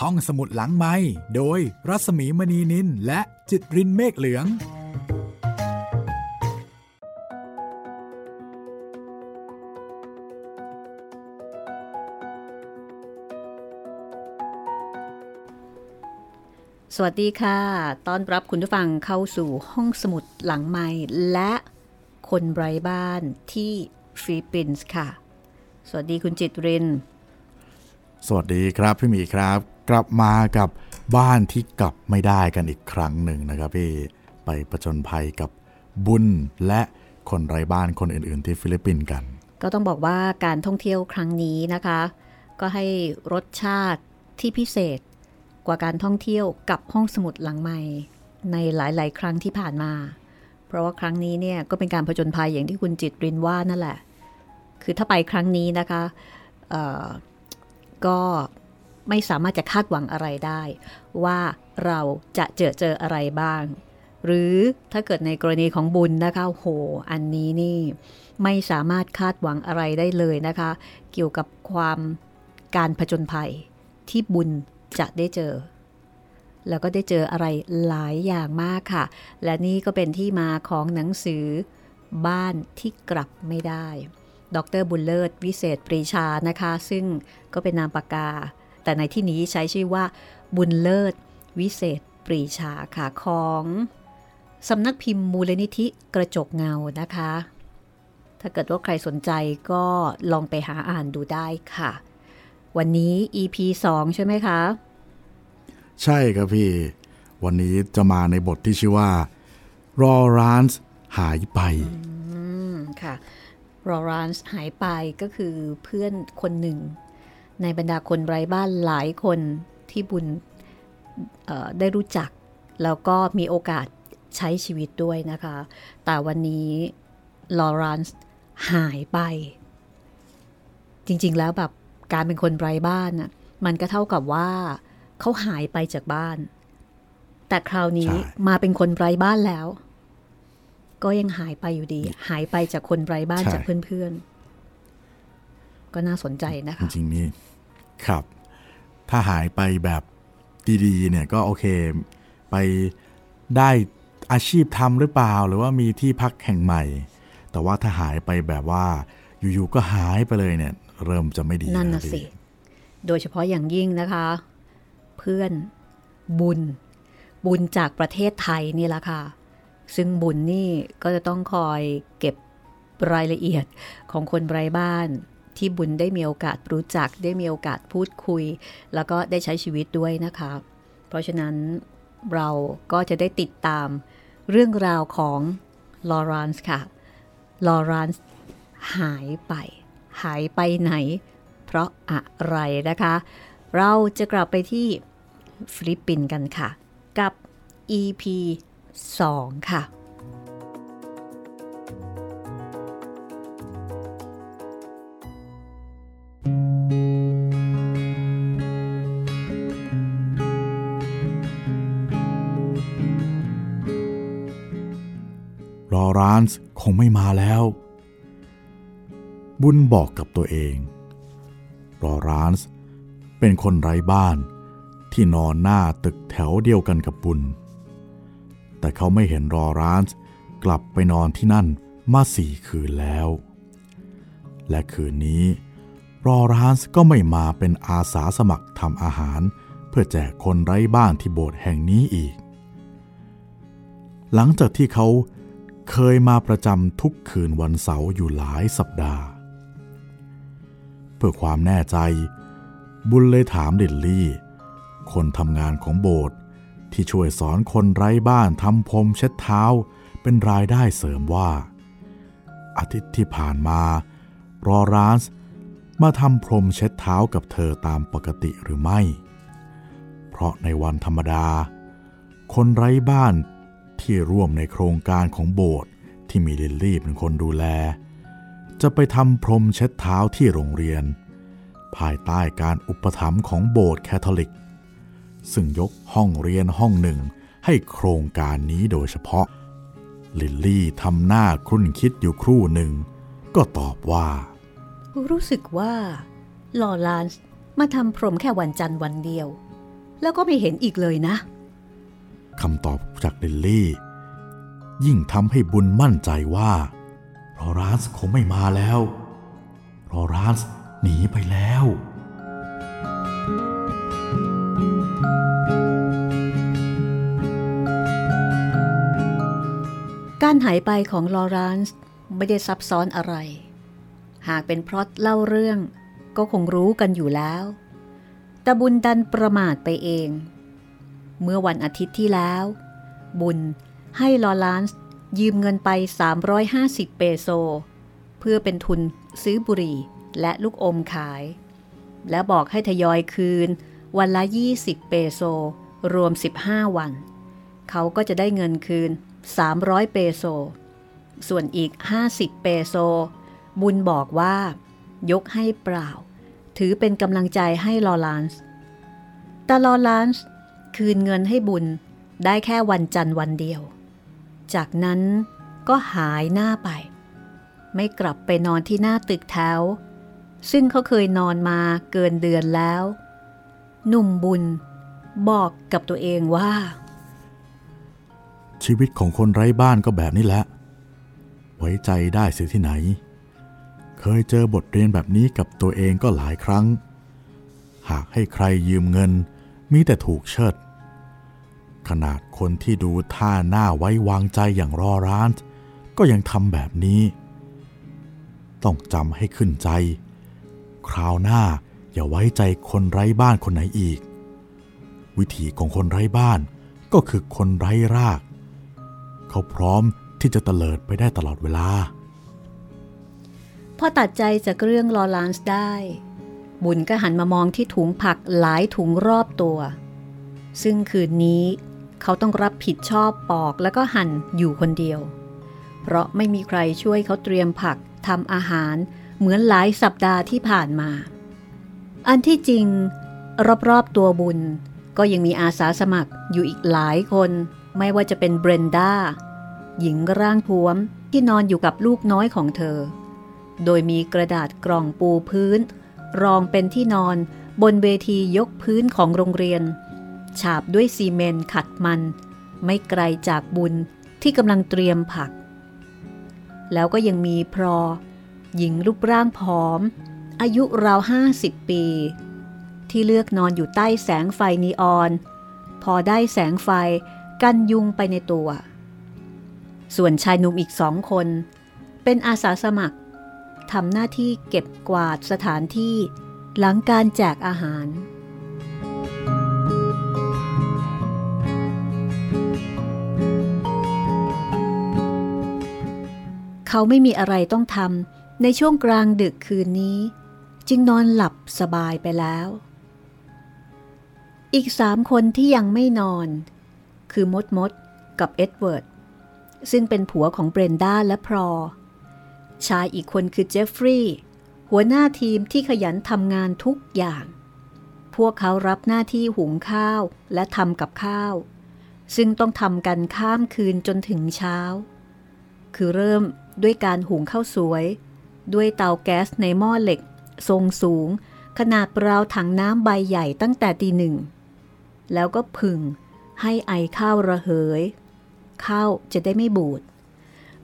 ห้องสมุดหลังไม้โดยรัสมีมณีนินและจิตรินเมฆเหลือง สวัสดีค่ะ ต้อนรับคุณผู้ฟังเข้าสู่ห้องสมุดหลังไม้และคนไร้บ้านที่ฟิลิปปินส์ค่ะ สวัสดีคุณจิตริน สวัสดีครับพี่หมีครับ กลับมากับบ้านที่กลับไม่ได้กันอีกครั้งหนึ่งนะครับพี่ไปประจนภัยกับบุญและคนไร้บ้านคนอื่น ๆ ที่ฟิลิปปินส์กัน ก็ต้องบอกว่าการท่องเที่ยวครั้งนี้นะคะ ก็ให้รสชาติที่พิเศษกว่าการท่องเที่ยวกับห้องสมุดหลังใหม่ในหลาย ๆ ครั้งที่ผ่านมา เพราะว่าครั้งนี้เนี่ยก็เป็นการผจญภัยอย่างที่คุณจิตรินว่านั่นแหละ คือถ้าไปครั้งนี้นะคะก็ ไม่สามารถจะคาดหวังอะไรได้ ว่าเราจะเจอเจออะไรบ้าง หรือถ้าเกิดในกรณีของบุญนะคะโห อันนี้นี่ไม่สามารถคาดหวังอะไรได้เลยนะคะ เกี่ยวกับความการผจญภัยที่บุญจะได้เจอ แล้วก็ได้เจออะไรหลายอย่างมากค่ะ และนี่ก็เป็นที่มาของหนังสือบ้านที่กลับไม่ได้ ดรบุญเลิศวิเศษปรีชานะคะ ซึ่งก็เป็นนามปากกา แต่ในที่นี้ใช้ชื่อว่า บุญเลิศ วิเศษ ปรีชาค่ะของสำนักพิมพ์มูลนิธิกระจกเงานะคะ ถ้าเกิดว่าใครสนใจก็ลองไปหาอ่านดูได้ค่ะ วันนี้ EP 2 ใช่ไหมคะ ใช่ครับพี่ วันนี้จะมาในบทที่ชื่อว่า รอรานส์หายไปอืมค่ะรอรานส์หายไปก็คือเพื่อนคนหนึ่ง ในบรรดาคนไร้บ้านหลายคนที่บุญเอ่อได้รู้จัก แล้วก็มีโอกาสใช้ชีวิตด้วยนะคะ แต่วันนี้ลอรานส์หายไป จริงๆแล้วแบบการเป็นคนไร้บ้านน่ะมันก็เท่ากับว่าเขาหายไปจากบ้าน แต่คราวนี้ใช่มาเป็นคนไร้บ้านแล้ว ก็ยังหายไปอยู่ดี หายไปจากคนไร้บ้านใช่จากเพื่อนๆ ก็น่าสนใจนะจคะริงๆนี่ครับ ถ้าหายไปแบบดีๆเนี่ยก็โอเค ไปได้อาชีพทำหรือเปล่า หรือว่ามีที่พักแห่งใหม่ แต่ว่าถ้าหายไปแบบว่าอยู่ๆก็หายไปเลยเนี่ยเริ่มจะไม่ดีนั่นแล้วน่ะสิพี่โดยเฉพาะอย่างยิ่งนะคะ เพื่อนบุญ บุญจากประเทศไทยนี่แหละค่ะ ซึ่งบุญนี่ก็จะต้องคอยเก็บรายละเอียดของคนไร้บ้าน ที่บุญได้มีโอกาสรู้จัก ได้มีโอกาสพูดคุย แล้วก็ได้ใช้ชีวิตด้วยนะคะ เพราะฉะนั้นเราก็จะได้ติดตามเรื่องราวของลอรานซ์ค่ะ ลอรานซ์หายไป หายไปไหน เพราะอะไรนะคะ เราจะกลับไปที่ฟิลิปปินส์กันค่ะ กับ EP 2 ค่ะ รอรานส์คงไม่มาแล้ว บุญบอกกับตัวเองรอรานส์เป็นคนไร้บ้านที่นอนหน้าตึกแถวเดียวกันกับบุญ แต่เขาไม่เห็นรอรานส์กลับไปนอนที่นั่นมาสี่คืนแล้ว และคืนนี้รอรานส์ก็ไม่มาเป็นอาสาสมัครทำอาหาร เพื่อแจกคนไร้บ้านที่โบสถ์แห่งนี้อีกหลังจากที่เขา เคยมาประจำทุกคืนวันเสาร์อยู่หลายสัปดาห์ เพื่อความแน่ใจ บุญเลยถามลิลลี่ คนทำงานของโบสถ์ที่ช่วยสอนคนไร้บ้านทำพรมเช็ดเท้าเป็นรายได้เสริมว่า อาทิตย์ที่ผ่านมา รอรานส์มาทำพรมเช็ดเท้ากับเธอตามปกติหรือไม่ เพราะในวันธรรมดา คนไร้บ้าน ที่ร่วมในโครงการของโบสถ์ที่มีลิลลี่เป็นคนดูแล จะไปทำพรมเช็ดเท้าที่โรงเรียน ภายใต้การอุปถัมภ์ของโบสถ์แคทอลิก ซึ่งยกห้องเรียนห้องหนึ่งให้โครงการนี้โดยเฉพาะ ลิลลี่ทำหน้าครุ่นคิดอยู่ครู่หนึ่ง ก็ตอบว่า รู้สึกว่าลอรานซ์มาทำพรมแค่วันจันทร์วันเดียว แล้วก็ไม่เห็นอีกเลยนะ คำตอบจากลิลลี่ ยิ่งทำให้บุญมั่นใจว่าลอรานซ์คงไม่มาแล้วลอรานซ์หนีไปแล้ว การหายไปของลอรานซ์ไม่ได้ซับซ้อนอะไร หากเป็นพล็อตเล่าเรื่องก็คงรู้กันอยู่แล้ว แต่บุญดันประมาทไปเอง เมื่อวันอาทิตย์ที่แล้ว บุญให้ลอรานซ์ยืมเงินไป 350 เปโซ เพื่อเป็นทุนซื้อบุหรี่และลูกอมขาย และบอกให้ทยอยคืนวันละ 20 เปโซ รวม 15 วัน เขาก็จะได้เงินคืน 300 เปโซ ส่วนอีก 50 เปโซ บุญบอกว่า ยกให้เปล่า ถือเป็นกำลังใจให้ลอรานซ์แต่ลอรานซ์ คืนเงินให้บุญได้แค่วันจันทร์วันเดียว จากนั้นก็หายหน้าไป ไม่กลับไปนอนที่หน้าตึกแถว ซึ่งเขาเคยนอนมาเกินเดือนแล้ว หนุ่มบุญบอกกับตัวเองว่า ชีวิตของคนไร้บ้านก็แบบนี้แหละ ไว้ใจได้เสียที่ไหน เคยเจอบทเรียนแบบนี้กับตัวเองก็หลายครั้ง หากให้ใครยืมเงิน มีแต่ถูกเชิด ขนาดคนที่ดูท่าหน้าไว้วางใจอย่างรอร้าน ก็ยังทำแบบนี้ ต้องจำให้ขึ้นใจ คราวหน้าอย่าไว้ใจคนไร้บ้านคนไหนอีก วิธีของคนไร้บ้านก็คือคนไร้ราก เขาพร้อมที่จะเตลิดไปได้ตลอดเวลาพอตัดใจจากเรื่องลอรานซ์ได้ บุญก็หันมามองที่ถุงผักหลายถุงรอบตัว ซึ่งคืนนี้เขาต้องรับผิดชอบปอกแล้วก็หั่นอยู่คนเดียว เพราะไม่มีใครช่วยเขาเตรียมผักทำอาหารเหมือนหลายสัปดาห์ที่ผ่านมา อันที่จริง รอบๆตัวบุญ ก็ยังมีอาสาสมัครอยู่อีกหลายคน ไม่ว่าจะเป็นเบรนด้าหญิงร่างท้วมที่นอนอยู่กับลูกน้อยของเธอ โดยมีกระดาษกล่องปูพื้น รองเป็นที่นอนบนเวทียกพื้นของโรงเรียน ฉาบด้วยซีเมนต์ขัดมัน ไม่ไกลจากบุญที่กำลังเตรียมผัก แล้วก็ยังมีพรอ หญิงรูปร่างผอม อายุราวห้าสิบปี ที่เลือกนอนอยู่ใต้แสงไฟนีออน พอได้แสงไฟกันยุงไปในตัว ส่วนชายหนุ่มอีกสองคน เป็นอาสาสมัคร ทำหน้าที่เก็บกวาดสถานที่ หลังการแจกอาหาร เขาไม่มีอะไรต้องทำในช่วงกลางดึกคืนนี้ จึงนอนหลับสบายไปแล้ว อีกสามคนที่ยังไม่นอน คือมดมดกับเอ็ดเวิร์ดซึ่งเป็นผัวของเบรนด้าและพรอ ชายอีกคนคือเจฟฟรีย์หัวหน้าทีมที่ขยันทำงานทุกอย่าง พวกเขารับหน้าที่หุงข้าวและทำกับข้าว ซึ่งต้องทำกันข้ามคืนจนถึงเช้า คือเริ่มด้วยการหุงข้าวสวย ด้วยเตาแก๊สในหม้อเหล็ก ทรงสูง ขนาดราวถังน้ำใบใหญ่ตั้งแต่ตีหนึ่ง แล้วก็ผึ่งให้ไอข้าวระเหย ข้าวจะได้ไม่บูด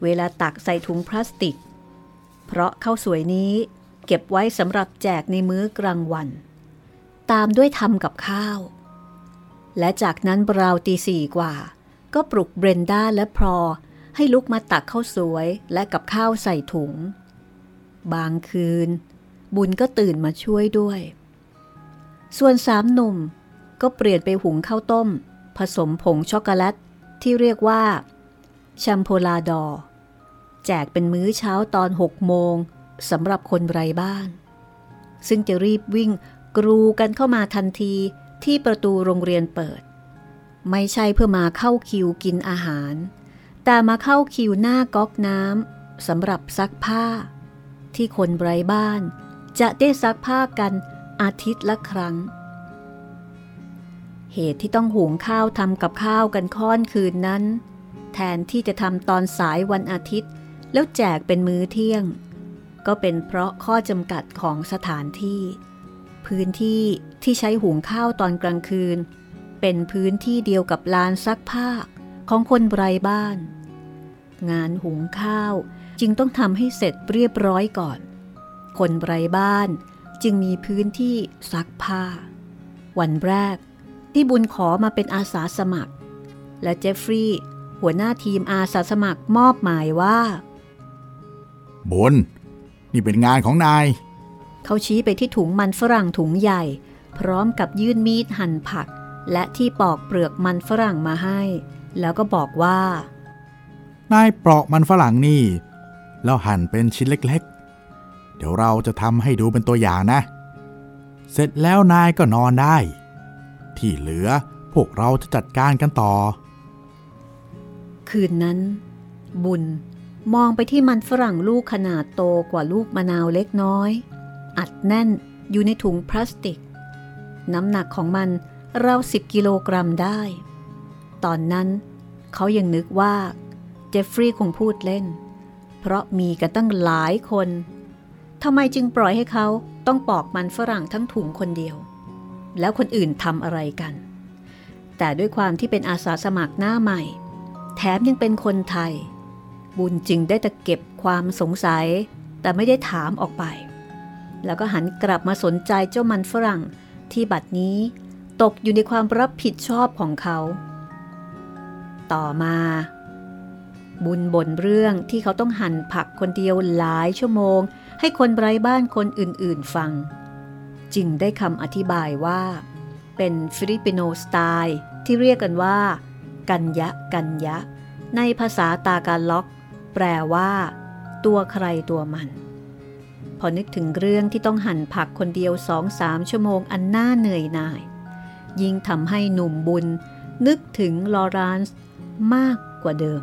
เวลาตักใส่ถุงพลาสติก ราะข้าวสวยนี้เก็บไว้สำหรับแจกในมื้อกลางวัน ตามด้วยทำกับข้าว และจากนั้นราวตีสี่กว่า ก็ปลุกเบรนด้าและพรอให้ลุกมาตักข้าวสวยและกับข้าวใส่ถุง บางคืน บุญก็ตื่นมาช่วยด้วย ส่วนสามหนุ่มก็เปลี่ยนไปหุงข้าวต้ม ผสมผงช็อกโกแลตที่เรียกว่า champorado แจกเป็นมื้อเช้าตอนหกโมงสำหรับคนไร้บ้าน ซึ่งจะรีบวิ่งกรูกันเข้ามาทันทีที่ประตูโรงเรียนเปิด ไม่ใช่เพื่อมาเข้าคิวกินอาหาร แต่มาเข้าคิวหน้าก๊อกน้ำสำหรับซักผ้า ที่คนไร้บ้าน จะได้ซักผ้ากันอาทิตย์ละครั้ง เหตุที่ต้องหุงข้าวทำกับข้าวกันค่อนคืนนั้น แทนที่จะทำตอนสายวันอาทิตย์ แล้วแจกเป็นมื้อเที่ยง ก็เป็นเพราะข้อจำกัดของสถานที่ พื้นที่ที่ใช้หุงข้าวตอนกลางคืน เป็นพื้นที่เดียวกับลานซักผ้าของคนไร้บ้าน งานหุงข้าวจึงต้องทำให้เสร็จเรียบร้อยก่อน คนไร้บ้านจึงมีพื้นที่ซักผ้า วันแรกที่บุญขอมาเป็นอาสาสมัคร และเจฟฟรีย์หัวหน้าทีมอาสาสมัครมอบหมายว่า บุญนี่เป็นงานของนาย เขาชี้ไปที่ถุงมันฝรั่งถุงใหญ่ พร้อมกับยื่นมีดหั่นผัก และที่ปอกเปลือกมันฝรั่งมาให้ แล้วก็บอกว่า นายปลอกมันฝรั่งนี่ แล้วหั่นเป็นชิ้นเล็กๆ เดี๋ยวเราจะทำให้ดูเป็นตัวอย่างนะ เสร็จแล้วนายก็นอนได้ ที่เหลือพวกเราจะจัดการกันต่อ คืนนั้น บุญ มองไปที่มันฝรั่งลูกขนาดโตกว่าลูกมะนาวเล็กน้อย อัดแน่นอยู่ในถุงพลาสติก น้ำหนักของมันราวสิบกิโลกรัมได้ ตอนนั้นเขายังนึกว่าเจฟฟรีย์คงพูดเล่น เพราะมีกันตั้งหลายคนทำไมจึงปล่อยให้เขาต้องปอกมันฝรั่งทั้งถุงคนเดียว แล้วคนอื่นทำอะไรกัน แต่ด้วยความที่เป็นอาสาสมัครหน้าใหม่ แถมยังเป็นคนไทย บุญจึงได้แต่เก็บความสงสัย แต่ไม่ได้ถามออกไป แล้วก็หันกลับมาสนใจเจ้ามันฝรั่งที่บัดนี้ตกอยู่ในความรับผิดชอบของเขา ต่อมา บุญบ่นเรื่องที่เขาต้องหั่นผักคนเดียวหลายชั่วโมง ให้คนไร้บ้านคนอื่นๆฟัง จึงได้คำอธิบายว่า เป็น Filipino style ที่เรียกกันว่า kanya-kanya ในภาษาตากาล็อก แปลว่า ตัวใครตัวมัน พอนึกถึงเรื่องที่ต้องหั่นผักคนเดียวสองสามชั่วโมงอันน่าเหนื่อยหน่าย ยิ่งทำให้หนุ่มบุญนึกถึงลอรานซ์มากกว่าเดิม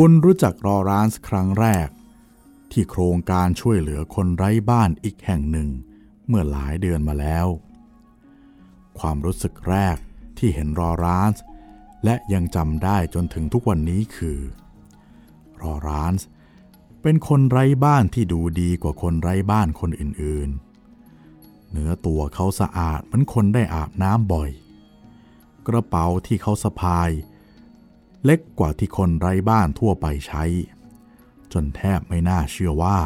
บุญรู้จักรอรานส์ครั้งแรก ที่โครงการช่วยเหลือคนไร้บ้านอีกแห่งหนึ่งเมื่อหลายเดือนมาแล้ว ความรู้สึกแรกที่เห็นรอรานส์และยังจำได้จนถึงทุกวันนี้คือ รอรานส์เป็นคนไร้บ้านที่ดูดีกว่าคนไร้บ้านคนอื่นๆ เนื้อตัวเขาสะอาดเหมือนคนได้อาบน้ำบ่อย กระเป๋าที่เขาสะพายเเล็กกว่าที่คนไร้บ้านทั่วไปใช้ จนแทบไม่น่าเชื่อว่า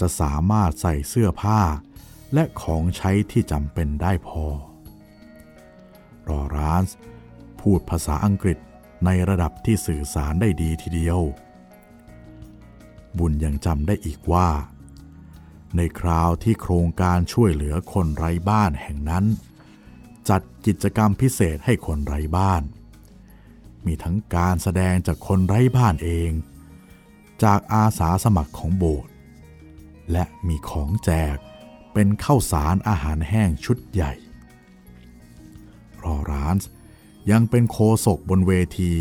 จะสามารถใส่เสื้อผ้า และของใช้ที่จำเป็นได้พอ รอรานส์พูดภาษาอังกฤษในระดับที่สื่อสารได้ดีทีเดียว บุญยังจำได้อีกว่า ในคราวที่โครงการช่วยเหลือคนไร้บ้านแห่งนั้น จัดกิจกรรมพิเศษให้คนไร้บ้าน มีทั้งการแสดงจากคนไร้บ้านเอง จากอาสาสมัครของโบสถ์และมีของแจกเป็นข้าวสารอาหารแห้งชุดใหญ่รอรานส์ยังเป็นโคศกบนเวที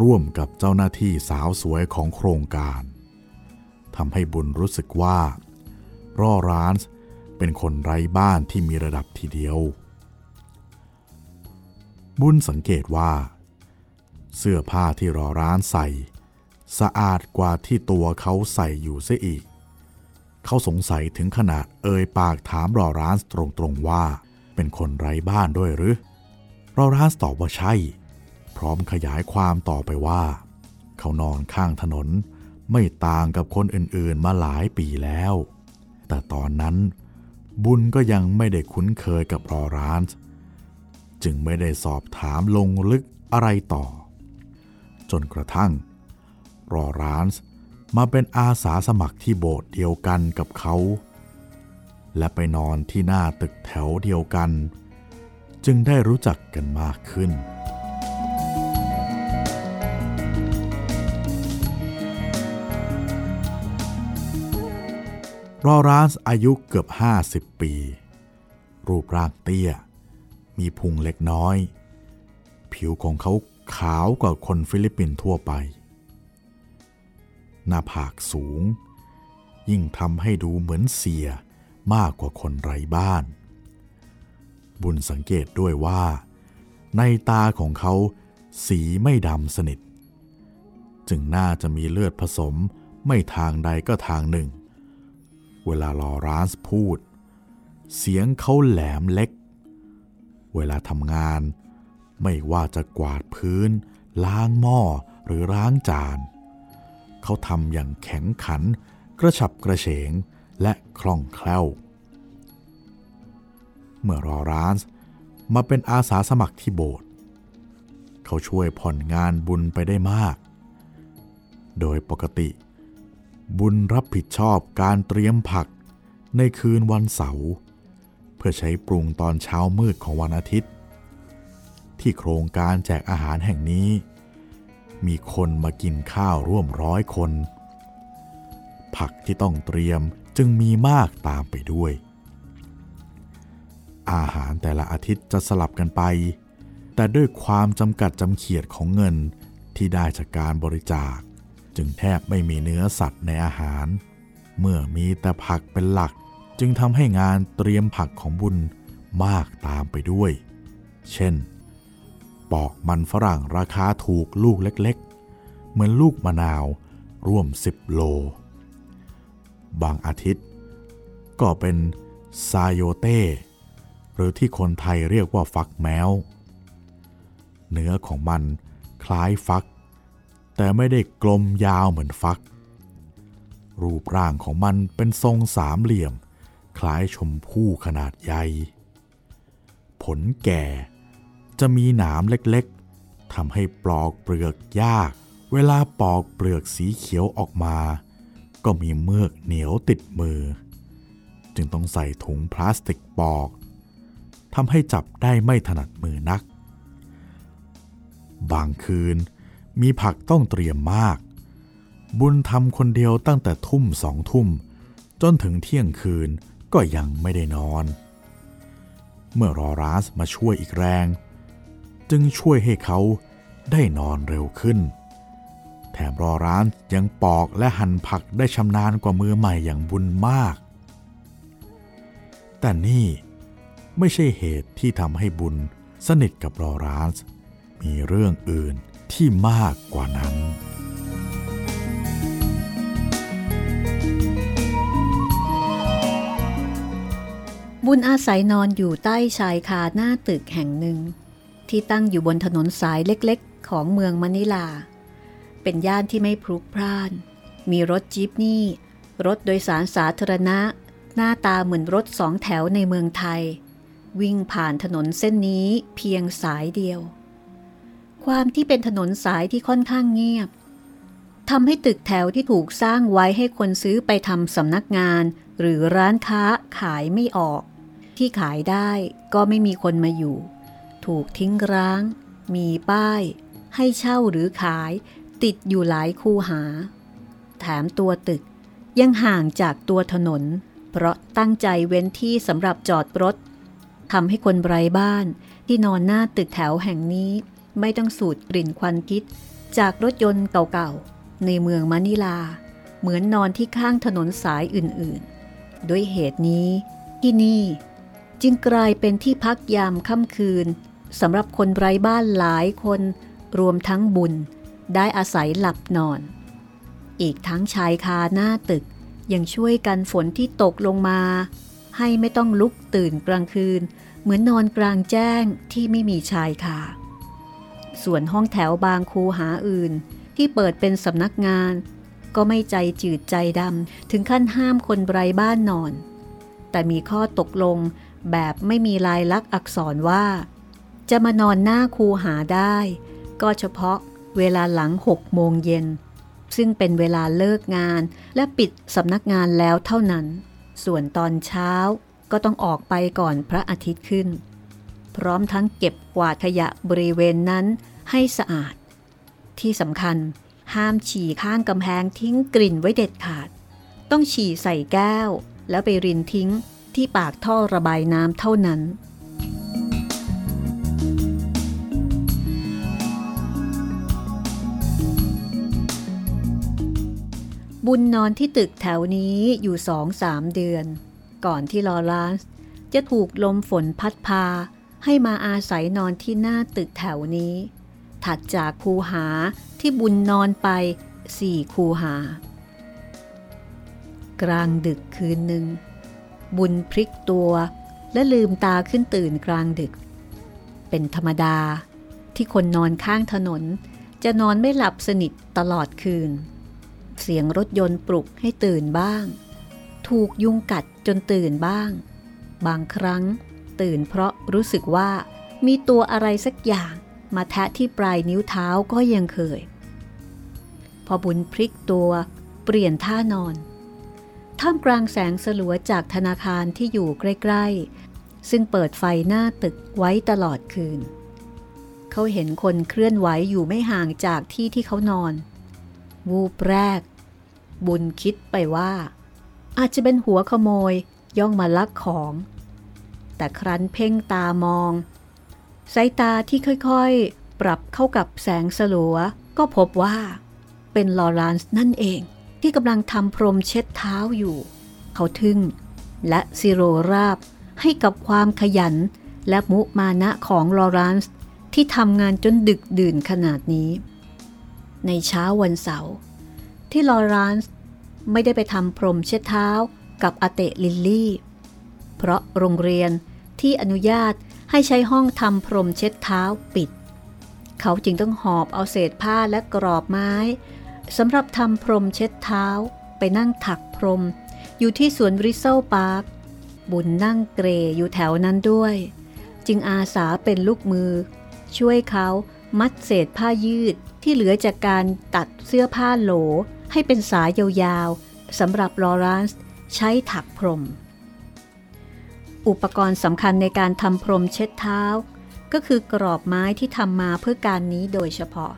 ร่วมกับเจ้าหน้าที่สาวสวยของโครงการทำให้บุญรู้สึกว่า รอรานส์เป็นคนไร้บ้านที่มีระดับทีเดียว บุญสังเกตว่า เสื้อผ้าที่รอร้านใส่ สะอาดกว่าที่ตัวเขาใส่อยู่เสียอีก เขาสงสัยถึงขนาดเอ่ยปากถามรอร้านตรงๆว่า เป็นคนไร้บ้านด้วยหรือรอร้านตอบว่าใช่ พร้อมขยายความต่อไปว่า เขานอนข้างถนนไม่ต่างกับคนอื่นๆมาหลายปีแล้ว แต่ตอนนั้นบุญก็ยังไม่ได้คุ้นเคยกับรอร้าน จึงไม่ได้สอบถามลงลึกอะไรต่อ จนกระทั่ง รอรานส์มาเป็นอาสาสมัครที่โบสถ์เดียวกันกับเขา และไปนอนที่หน้าตึกแถวเดียวกัน จึงได้รู้จักกันมากขึ้น รอรานส์อายุเกือบ 50 ปี รูปร่างเตี้ย มีพุงเล็กน้อย ผิวของเขา ขาวกว่าคนฟิลิปปินส์ทั่วไป หน้าผากสูง ยิ่งทำให้ดูเหมือนเสียมากกว่าคนไร้บ้าน บุญสังเกตด้วยว่า ในตาของเขาสีไม่ดำสนิท จึงน่าจะมีเลือดผสมไม่ทางใดก็ทางหนึ่ง เวลาลอรานส์พูด เสียงเขาแหลมเล็ก เวลาทำงาน ไม่ว่าจะกวาดพื้น ล้างหม้อหรือล้างจาน เขาทำอย่างแข็งขัน กระฉับกระเฉง และคล่องแคล่ว เมื่อรอรานส์มาเป็นอาสาสมัครที่โบสถ์เขาช่วยผ่อนงานบุญไปได้มาก โดยปกติ บุญรับผิดชอบการเตรียมผักในคืนวันเสาร์เพื่อใช้ปรุงตอนเช้ามืดของวันอาทิตย์ ที่โครงการแจกอาหารแห่งนี้ มีคนมากินข้าวร่วมร้อยคน ผักที่ต้องเตรียมจึงมีมากตามไปด้วย อาหารแต่ละอาทิตย์จะสลับกันไป แต่ด้วยความจำกัดจำเขียดของเงินที่ได้จากการบริจาค จึงแทบไม่มีเนื้อสัตว์ในอาหาร เมื่อมีแต่ผักเป็นหลักจึงทำให้งานเตรียมผักของบุญมากตามไปด้วย เช่น ปอกมันฝรั่งราคาถูกลูกเล็กๆ เหมือนลูกมะนาวร่วม 10 โล บางอาทิตย์ ก็เป็นซาโยเต้หรือที่คนไทยเรียกว่าฟักแมว เนื้อของมันคล้ายฟัก แต่ไม่ได้กลมยาวเหมือนฟัก รูปร่างของมันเป็นทรงสามเหลี่ยม คล้ายชมพู่ขนาดใหญ่ ผลแก่ จะมีหนามเล็กๆทำให้ปลอกเปลือกยาก เวลาปอกเปลือกสีเขียวออกมา ก็มีเมือกเหนียวติดมือ จึงต้องใส่ถุงพลาสติกปอกทำให้จับได้ไม่ถนัดมือนัก บางคืนมีผักต้องเตรียมมาก บุญทำคนเดียวตั้งแต่ทุ่มสองทุ่ม จนถึงเที่ยงคืนก็ยังไม่ได้นอน เมื่อรอราสมาช่วยอีกแรง จึงช่วยให้เขาได้นอนเร็วขึ้น แถมรอร้านยังปอกและหั่นผักได้ชำนาญกว่ามือใหม่อย่างบุญมาก แต่นี่ไม่ใช่เหตุที่ทำให้บุญสนิทกับรอรานส์มีเรื่องอื่นที่มากกว่านั้นบุญอาศัยนอนอยู่ใต้ชายคาหน้าตึกแห่งหนึ่ง ที่ตั้งอยู่บนถนนสายเล็กๆ ของเมืองมะนิลา เป็นย่านที่ไม่พลุกพล่าน มีรถจีปนี่ รถโดยสารสาธารณะ หน้าตาเหมือนรถสองแถวในเมืองไทย วิ่งผ่านถนนเส้นนี้เพียงสายเดียว ความที่เป็นถนนสายที่ค่อนข้างเงียบทำให้ตึกแถวที่ถูกสร้างไว้ให้คนซื้อไปทำสำนักงาน หรือร้านค้าขายไม่ออก ที่ขายได้ก็ไม่มีคนมาอยู่ ถูกทิ้งร้าง มีป้าย ให้เช่าหรือขายติดอยู่หลายคูหา แถมตัวตึกยังห่างจากตัวถนน เพราะตั้งใจเว้นที่สำหรับจอดรถทำให้คนไร้บ้านที่นอนหน้าตึกแถวแห่งนี้ ไม่ต้องสูดกลิ่นควันพิษ จากรถยนต์เก่าๆ ในเมืองมะนิลา เหมือนนอนที่ข้างถนนสายอื่นๆ ด้วยเหตุนี้ที่นี่จึงกลายเป็นที่พักยามค่ำคืน สำหรับคนไร้บ้านหลายคนรวมทั้งบุญได้อาศัยหลับนอน อีกทั้งชายคาหน้าตึกยังช่วยกันฝนที่ตกลงมา ให้ไม่ต้องลุกตื่นกลางคืน เหมือนนอนกลางแจ้งที่ไม่มีชายคา ส่วนห้องแถวบางคูหาอื่นที่เปิดเป็นสำนักงาน ก็ไม่ใจจืดใจดำถึงขั้นห้ามคนไร้บ้านนอน แต่มีข้อตกลงแบบไม่มีลายลักษณ์อักษรว่า จะมานอนหน้าคูหาได้ ก็เฉพาะเวลาหลังหกโมงเย็น ซึ่งเป็นเวลาเลิกงานและปิดสำนักงานแล้วเท่านั้น ส่วนตอนเช้าก็ต้องออกไปก่อนพระอาทิตย์ขึ้น พร้อมทั้งเก็บกวาดขยะบริเวณนั้นให้สะอาด ที่สำคัญห้ามฉี่ข้างกำแพงทิ้งกลิ่นไว้เด็ดขาด ต้องฉี่ใส่แก้ว แล้วไปรินทิ้งที่ปากท่อระบายน้ำเท่านั้น บุญนอนที่ตึกแถวนี้อยู่สองสามเดือน ก่อนที่ลอรานส์จะถูกลมฝนพัดพา ให้มาอาศัยนอนที่หน้าตึกแถวนี้ ถัดจากคูหาที่บุญนอนไปสี่คูหา กลางดึกคืนหนึ่ง บุญพลิกตัวและลืมตาขึ้นตื่นกลางดึก เป็นธรรมดาที่คนนอนข้างถนน จะนอนไม่หลับสนิทตลอดคืน เสียงรถยนต์ปลุกให้ตื่นบ้าง ถูกยุงกัดจนตื่นบ้าง บางครั้งตื่นเพราะรู้สึกว่ามีตัวอะไรสักอย่างมาแทะที่ปลายนิ้วเท้าก็ยังเคย พอบุญพลิกตัวเปลี่ยนท่านอน ท่ามกลางแสงสลัวจากธนาคารที่อยู่ใกล้ๆ ซึ่งเปิดไฟหน้าตึกไว้ตลอดคืน เขาเห็นคนเคลื่อนไหวอยู่ไม่ห่างจากที่ที่เขานอน วูบแรก บุญคิดไปว่า อาจจะเป็นหัวขโมยย่องมาลักของ แต่ครั้นเพ่งตามอง สายตาที่ค่อยๆ ปรับเข้ากับแสงสลัว ก็พบว่า เป็นลอรานซ์นั่นเองที่กำลังทำพรมเช็ดเท้าอยู่ เขาทึ่ง และศิโรราบให้กับความขยันและมุมานะของลอรานซ์ที่ทำงานจนดึกดื่นขนาดนี้ ในเช้าวันเสาร์ที่ลอรานซ์ไม่ได้ไปทำพรมเช็ดเท้ากับ ate ลิลลี่ เพราะโรงเรียนที่อนุญาตให้ใช้ห้องทำพรมเช็ดเท้าปิด เขาจึงต้องหอบเอาเศษผ้าและกรอบไม้สำหรับทำพรมเช็ดเท้าไปนั่งถักพรม อยู่ที่สวนริเซลพาร์คบุญนั่งเกรอยู่แถวนั้นด้วย จึงอาสาเป็นลูกมือ ช่วยเขามัดเศษผ้ายืดที่เหลือจากการตัดเสื้อผ้าโหลให้เป็นสายยาวๆสำหรับลอรานซ์ใช้ถักพรม อุปกรณ์สำคัญในการทำพรมเช็ดเท้า ก็คือกรอบไม้ที่ทำมาเพื่อการนี้โดยเฉพาะ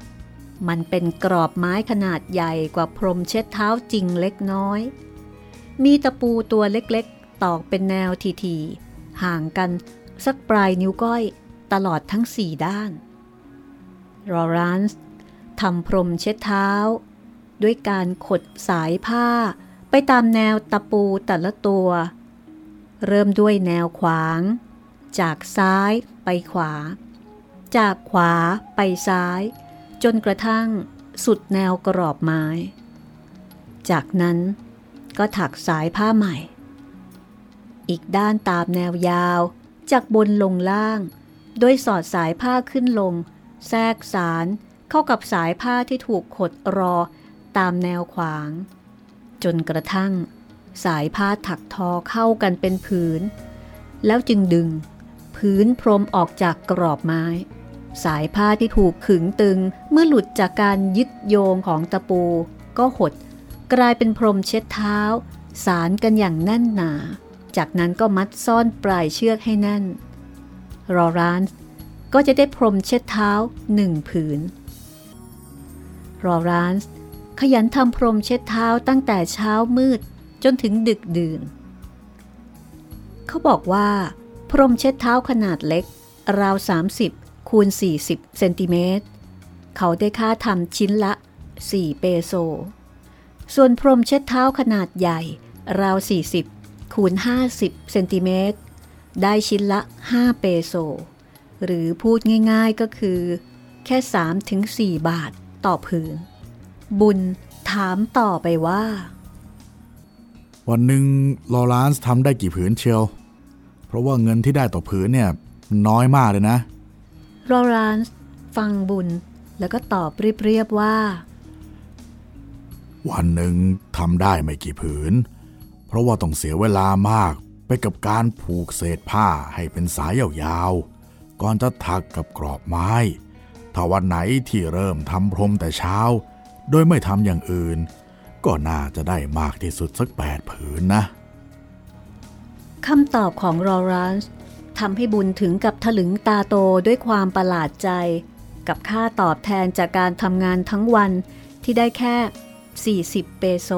มันเป็นกรอบไม้ขนาดใหญ่กว่าพรมเช็ดเท้าจริงเล็กน้อย มีตะปูตัวเล็กๆ ตอกเป็นแนวทีๆห่างกันสักปลายนิ้วก้อยตลอดทั้งสี่ด้านรอรานส์ ทำพรมเช็ดเท้า ด้วยการขดสายผ้าไปตามแนวตะปูแต่ละตัว เริ่มด้วยแนวขวาง จากซ้ายไปขวา จากขวาไปซ้าย จนกระทั่งสุดแนวกรอบไม้ จากนั้นก็ถักสายผ้าใหม่ อีกด้านตามแนวยาว จากบนลงล่าง โดยสอดสายผ้าขึ้นลง แทรกสาร เข้ากับสายผ้าที่ถูกขดรอตามแนวขวาง จนกระทั่ง สายผ้าถักทอเข้ากันเป็นผืน แล้วจึงดึง ผืนพรมออกจากกรอบไม้ สายผ้าที่ถูกขึงตึงเมื่อหลุดจากการยึดโยงของตะปู ก็หดกลายเป็นพรมเช็ดเท้า สารกันอย่างแน่นหนา จากนั้นก็มัดซ่อนปลายเชือกให้แน่น รอรานก็จะได้พรมเช็ดเท้าหนึ่งผืน รอรานขยันทำพรมเช็ดเท้าตั้งแต่เช้ามืดจนถึงดึกดื่น เขาบอกว่า พรมเช็ดเท้าขนาดเล็ก ราว 30 คูณ 40 เซนติเมตร เขาได้ค่าทำชิ้นละ 4 เปโซ ส่วนพรมเช็ดเท้าขนาดใหญ่ ราว 40 คูณ 50 เซนติเมตร ได้ชิ้นละ 5 เปโซ หรือพูดง่ายๆก็คือ แค่ 3-4 บาท ต่อผืน บุญถามต่อไปว่า วันหนึ่งลอรานซ์ทำได้กี่ผืนเชียว เพราะว่าเงินที่ได้ต่อผืนเนี่ยน้อยมากเลยนะลอรานซ์ฟังบุญแล้วก็ตอบเรียบๆว่า วันหนึ่งทำได้ไม่กี่ผืน เพราะว่าต้องเสียเวลามากไปกับการผูกเศษผ้าให้เป็นสายยาวๆ ก่อนจะถักกับกรอบไม้ ถ้าวันไหนที่เริ่มทำพรมแต่เช้า โดยไม่ทำอย่างอื่น ก็น่าจะได้มากที่สุดสักแปดผืนนะคำตอบของรอรันส์ทำให้บุญถึงกับถลึงตาโตด้วยความประหลาดใจ กับค่าตอบแทนจากการทำงานทั้งวันที่ได้แค่ 40 เปโซ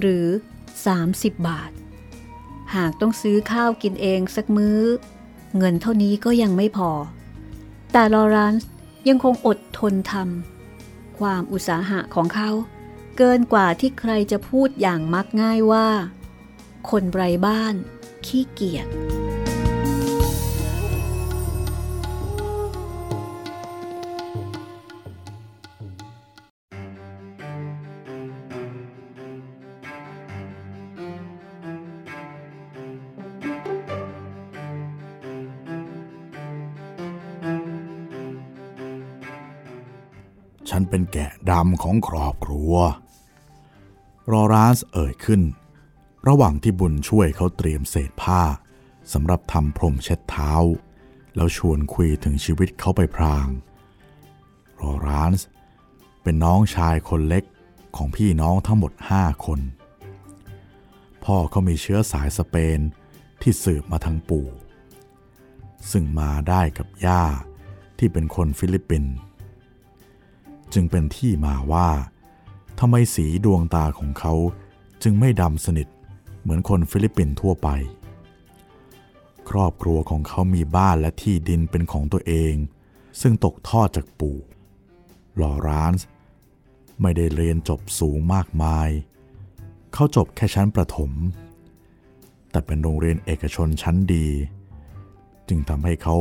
หรือ 30 บาท หากต้องซื้อข้าวกินเองสักมื้อ เงินเท่านี้ก็ยังไม่พอ แต่ลอรันส์ ยังคงอดทนทำความอุตสาหะของเขา เกินกว่าที่ใครจะพูดอย่างมักง่ายว่า คนไร้บ้าน ขี้เกียจ ฉันเป็นแกะดำของครอบครัว รอรานส์เอ่ยขึ้น ระหว่างที่บุญช่วยเขาเตรียมเศษผ้าสำหรับทำพรมเช็ดเท้า แล้วชวนคุยถึงชีวิตเขาไปพราง รอรานส์เป็นน้องชายคนเล็กของพี่น้องทั้งหมดห้าคน พ่อเขามีเชื้อสายสเปนที่สืบมาทางปู่ ซึ่งมาได้กับย่าที่เป็นคนฟิลิปปินส์ จึงเป็นที่มาว่าทำไมสีดวงตาของเขาจึงไม่ดำสนิทเหมือนคนฟิลิปปินส์ทั่วไป ครอบครัวของเขามีบ้านและที่ดินเป็นของตัวเอง ซึ่งตกทอดจากปู่ลอรานส์ไม่ได้เรียนจบสูงมากมาย เขาจบแค่ชั้นประถม แต่เป็นโรงเรียนเอกชนชั้นดี จึงทำให้เขา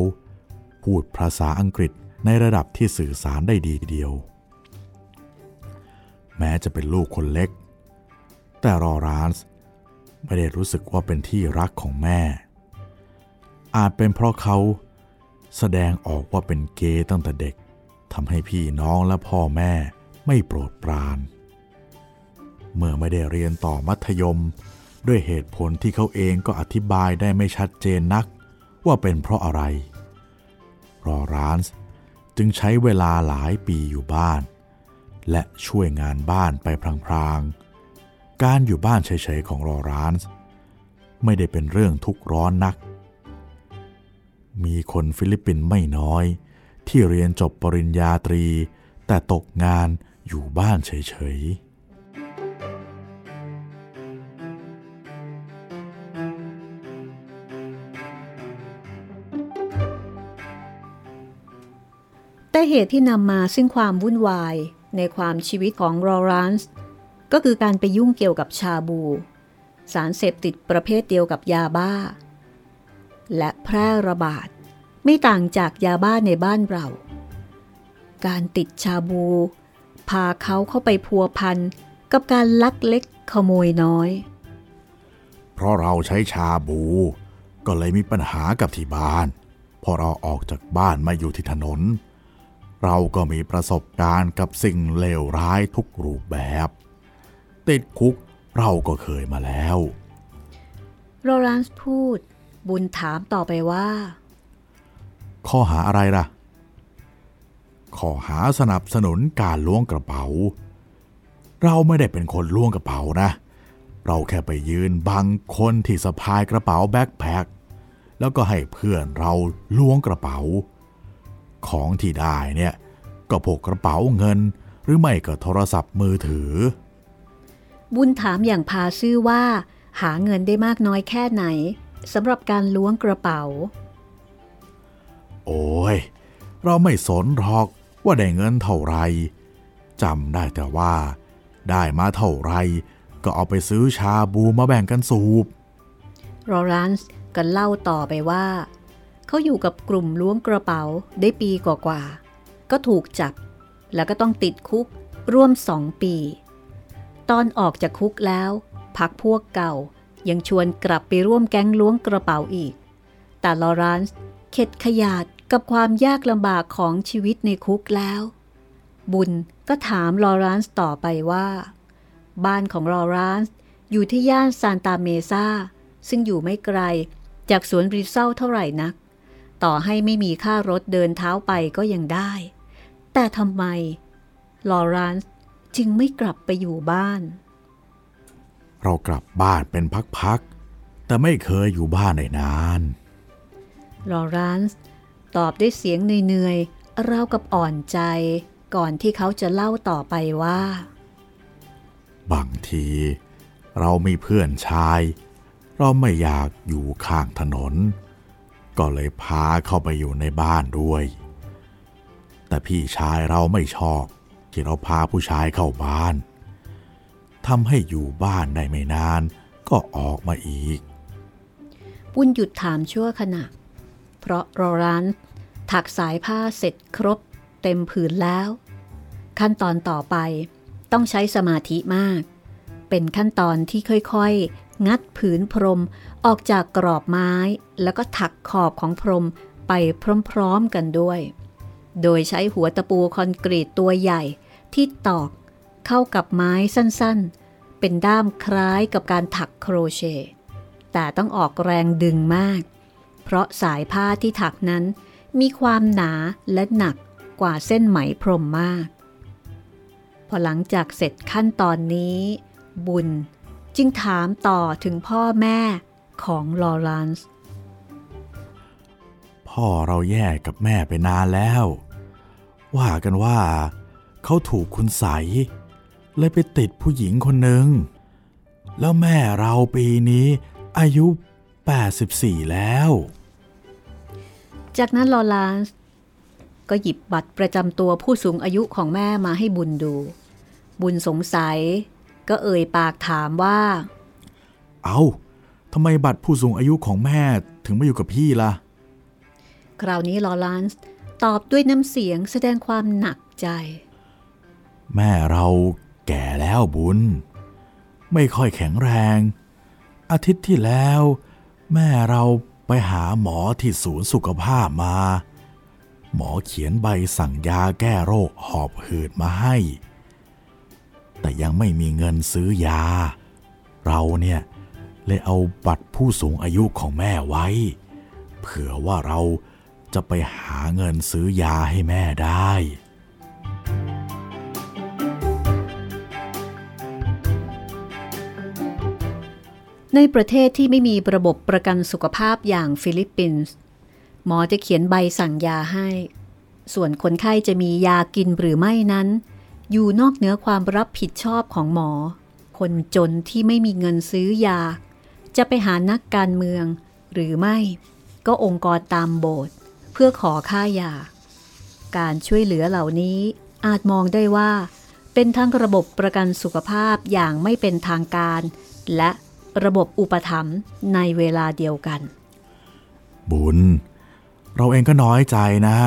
พูดภาษาอังกฤษในระดับที่สื่อสารได้ดีเดียว แม้จะเป็นลูกคนเล็ก แต่รอรานส์ไม่ได้รู้สึกว่าเป็นที่รักของแม่ อาจเป็นเพราะเขาแสดงออกว่าเป็นเกย์ตั้งแต่เด็กทำให้พี่น้องและพ่อแม่ไม่โปรดปราน เมื่อไม่ได้เรียนต่อมัธยม ด้วยเหตุผลที่เขาเองก็อธิบายได้ไม่ชัดเจนนักว่าเป็นเพราะอะไร รอรานส์จึงใช้เวลาหลายปีอยู่บ้าน และช่วยงานบ้านไปพลางๆ การอยู่บ้านเฉยๆของรอรานส์ไม่ได้เป็นเรื่องทุกข์ร้อนนัก มีคนฟิลิปปินส์ไม่น้อย ที่เรียนจบปริญญาตรี แต่ตกงานอยู่บ้านเฉยๆแต่เหตุที่นำมาซึ่งความวุ่นวาย ในความชีวิตของรอรานส์ก็คือการไปยุ่งเกี่ยวกับชาบู สารเสพติดประเภทเดียวกับยาบ้า และแพร่ระบาดไม่ต่างจากยาบ้าในบ้านเรา การติดชาบู พาเขาเข้าไปพัวพันกับการลักเล็กขโมยน้อย เพราะเราใช้ชาบู ก็เลยมีปัญหากับที่บ้าน พอเราออกจากบ้านมาอยู่ที่ถนน เราก็มีประสบการณ์กับสิ่งเลวร้ายทุกรูปแบบ ติดคุกเราก็เคยมาแล้ว โรแลนส์พูด บุญถามต่อไปว่า ข้อหาอะไรล่ะ ข้อหาสนับสนุนการล้วงกระเป๋า เราไม่ได้เป็นคนล้วงกระเป๋านะ เราแค่ไปยืนบังคนที่สะพายกระเป๋าแบ็คแพคแล้วก็ให้เพื่อนเราล้วงกระเป๋า ของที่ได้เนี่ยก็พกกระเป๋าเงินหรือไม่ก็โทรศัพท์มือถือ บุญถามอย่างพาซื่อว่า หาเงินได้มากน้อยแค่ไหนสำหรับการล้วงกระเป๋า โอ้ย เราไม่สนหรอกว่าได้เงินเท่าไหรจำได้แต่ว่า ได้มาเท่าไหรก็เอาไปซื้อชาบูมาแบ่งกันสูบ โรแลนส์ก็เล่าต่อไปว่า เขาอยู่กับกลุ่มล้วงกระเป๋าได้ปีกว่าๆก็ถูกจับ แล้วก็ต้องติดคุกร่วมสองปี ตอนออกจากคุกแล้ว พักพวกเก่ายังชวนกลับไปร่วมแก๊งล้วงกระเป๋าอีก แต่ลอรานส์เข็ดขยาดกับความยากลำบากของชีวิตในคุกแล้ว บุญก็ถามลอรานส์ต่อไปว่า บ้านของลอรานส์อยู่ที่ย่านซานตาเมซาซึ่งอยู่ไม่ไกลจากสวนบริเซลเท่าไหร่นัก ต่อให้ไม่มีค่ารถเดินเท้าไปก็ยังได้ แต่ทำไม ลอรานส์จึงไม่กลับไปอยู่บ้าน เรากลับบ้านเป็นพักๆ แต่ไม่เคยอยู่บ้านได้นาน ลอรานส์ตอบด้วยเสียงเหนื่อยๆราวกับอ่อนใจ ก่อนที่เขาจะเล่าต่อไปว่า บางที เรามีเพื่อนชาย เราไม่อยากอยู่ข้างถนน ก็เลยพาเข้าไปอยู่ในบ้านด้วย แต่พี่ชายเราไม่ชอบที่เราพาผู้ชายเข้าบ้านทำให้อยู่บ้านได้ไม่นานก็ออกมาอีก ปุ้นหยุดถามชั่วขณะ เพราะรอร้านถักสายผ้าเสร็จครบเต็มผืนแล้ว ขั้นตอนต่อไปต้องใช้สมาธิมาก เป็นขั้นตอนที่ค่อยๆ งัดผืนพรมออกจากกรอบไม้ แล้วก็ถักขอบของพรมไปพร้อมๆกันด้วย โดยใช้หัวตะปูคอนกรีตตัวใหญ่ที่ตอกเข้ากับไม้สั้นๆ เป็นด้ามคล้ายกับการถักโครเชต์แต่ต้องออกแรงดึงมาก เพราะสายผ้าที่ถักนั้นมีความหนาและหนักกว่าเส้นไหมพรมมาก พอหลังจากเสร็จขั้นตอนนี้ บุญ จึงถามต่อถึงพ่อแม่ของลอรันส์พ่อเราแยกกับแม่ไปนานแล้ว ว่ากันว่า เขาถูกคุณใสยเลยไปติดผู้หญิงคนหนึ่ง แล้วแม่เราปีนี้อายุ 84 แล้ว จากนั้นลอรานส์ก็หยิบบัตรประจำตัวผู้สูงอายุของแม่มาให้บุญดู บุญสงสัย ก็เอ่ยปากถามว่า เอา้าทำไมบัตรผู้สูงอายุของแม่ถึงมาอยู่กับพี่ล่ะ คราวนี้ลอรานส์ตอบด้วยน้ำเสียงแสดงความหนักใจ แม่เราแก่แล้วบุญ ไม่ค่อยแข็งแรง อาทิตย์ที่แล้ว แม่เราไปหาหมอที่ศูนย์สุขภาพมา หมอเขียนใบสั่งยาแก้โรคหอบหืดมาให้ แต่ยังไม่มีเงินซื้อยา เราเนี่ยเลยเอาบัตรผู้สูงอายุของแม่ไว้ เผื่อว่าเราจะไปหาเงินซื้อยาให้แม่ได้ ในประเทศที่ไม่มีระบบประกันสุขภาพอย่างฟิลิปปินส์หมอจะเขียนใบสั่งยาให้ ส่วนคนไข้จะมียากินหรือไม่นั้น อยู่นอกเหนือความรับผิดชอบของหมอ คนจนที่ไม่มีเงินซื้อยา จะไปหานักการเมือง หรือไม่ ก็องค์กรตามโบสถ์เพื่อขอค่ายา การช่วยเหลือเหล่านี้อาจมองได้ว่า เป็นทั้งระบบประกันสุขภาพอย่างไม่เป็นทางการ และระบบอุปถัมภ์ในเวลาเดียวกัน บุญ เราเองก็น้อยใจนะ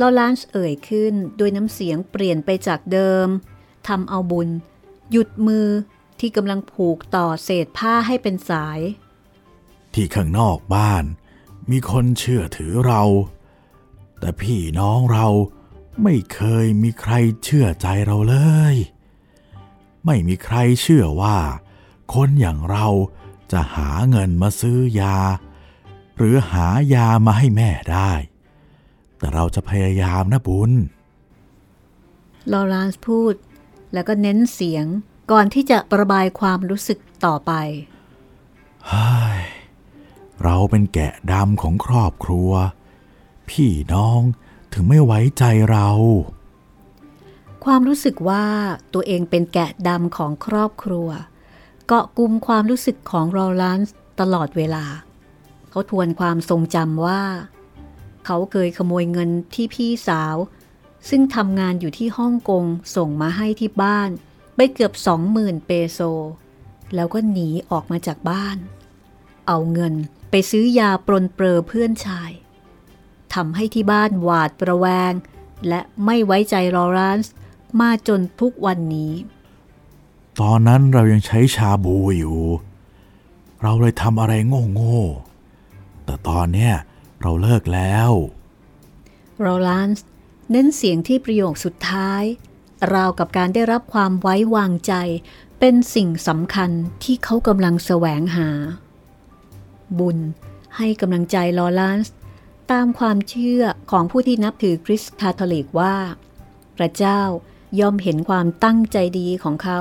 ลอลานส์เอ่ยขึ้นด้วยน้ำเสียงเปลี่ยนไปจากเดิมทำเอาบุญ หยุดมือที่กำลังผูกต่อเศษผ้าให้เป็นสาย ที่ข้างนอกบ้าน มีคนเชื่อถือเรา แต่พี่น้องเราไม่เคยมีใครเชื่อใจเราเลย ไม่มีใครเชื่อว่า คนอย่างเราจะหาเงินมาซื้อยา หรือหายามาให้แม่ได้ แต่เราจะพยายามนะบุญ ลอรานส์พูด แล้วก็เน้นเสียงก่อนที่จะประบายความรู้สึกต่อไปเฮ้ยเราเป็นแกะดำของครอบครัว พี่น้องถึงไม่ไว้ใจเรา ความรู้สึกว่าตัวเองเป็นแกะดำของครอบครัว เกาะกลุ่มความรู้สึกของรอลานส์ตลอดเวลา เขาทวนความทรงจำว่า เขาเคยขโมยเงินที่พี่สาว ซึ่งทำงานอยู่ที่ฮ่องกงส่งมาให้ที่บ้าน ไปเกือบสองหมื่นเปโซ แล้วก็หนีออกมาจากบ้าน เอาเงินไปซื้อยาปรนเปรอเพื่อนชายทำให้ที่บ้านหวาดประแวง และไม่ไว้ใจลอรานส์มาจนทุกวันนี้ ตอนนั้นเรายังใช้ชาบูอยู่ เราเลยทำอะไรโง่ๆแต่ตอนเนี้ย เราเลิกแล้วโรลานส์เน้นเสียงที่ประโยคสุดท้าย ราวกับการได้รับความไว้วางใจ เป็นสิ่งสำคัญที่เขากำลังแสวงหา บุญให้กำลังใจลอรานส์ตามความเชื่อของผู้ที่นับถือคริสต์คาทอลิกว่า พระเจ้าย่อมเห็นความตั้งใจดีของเขา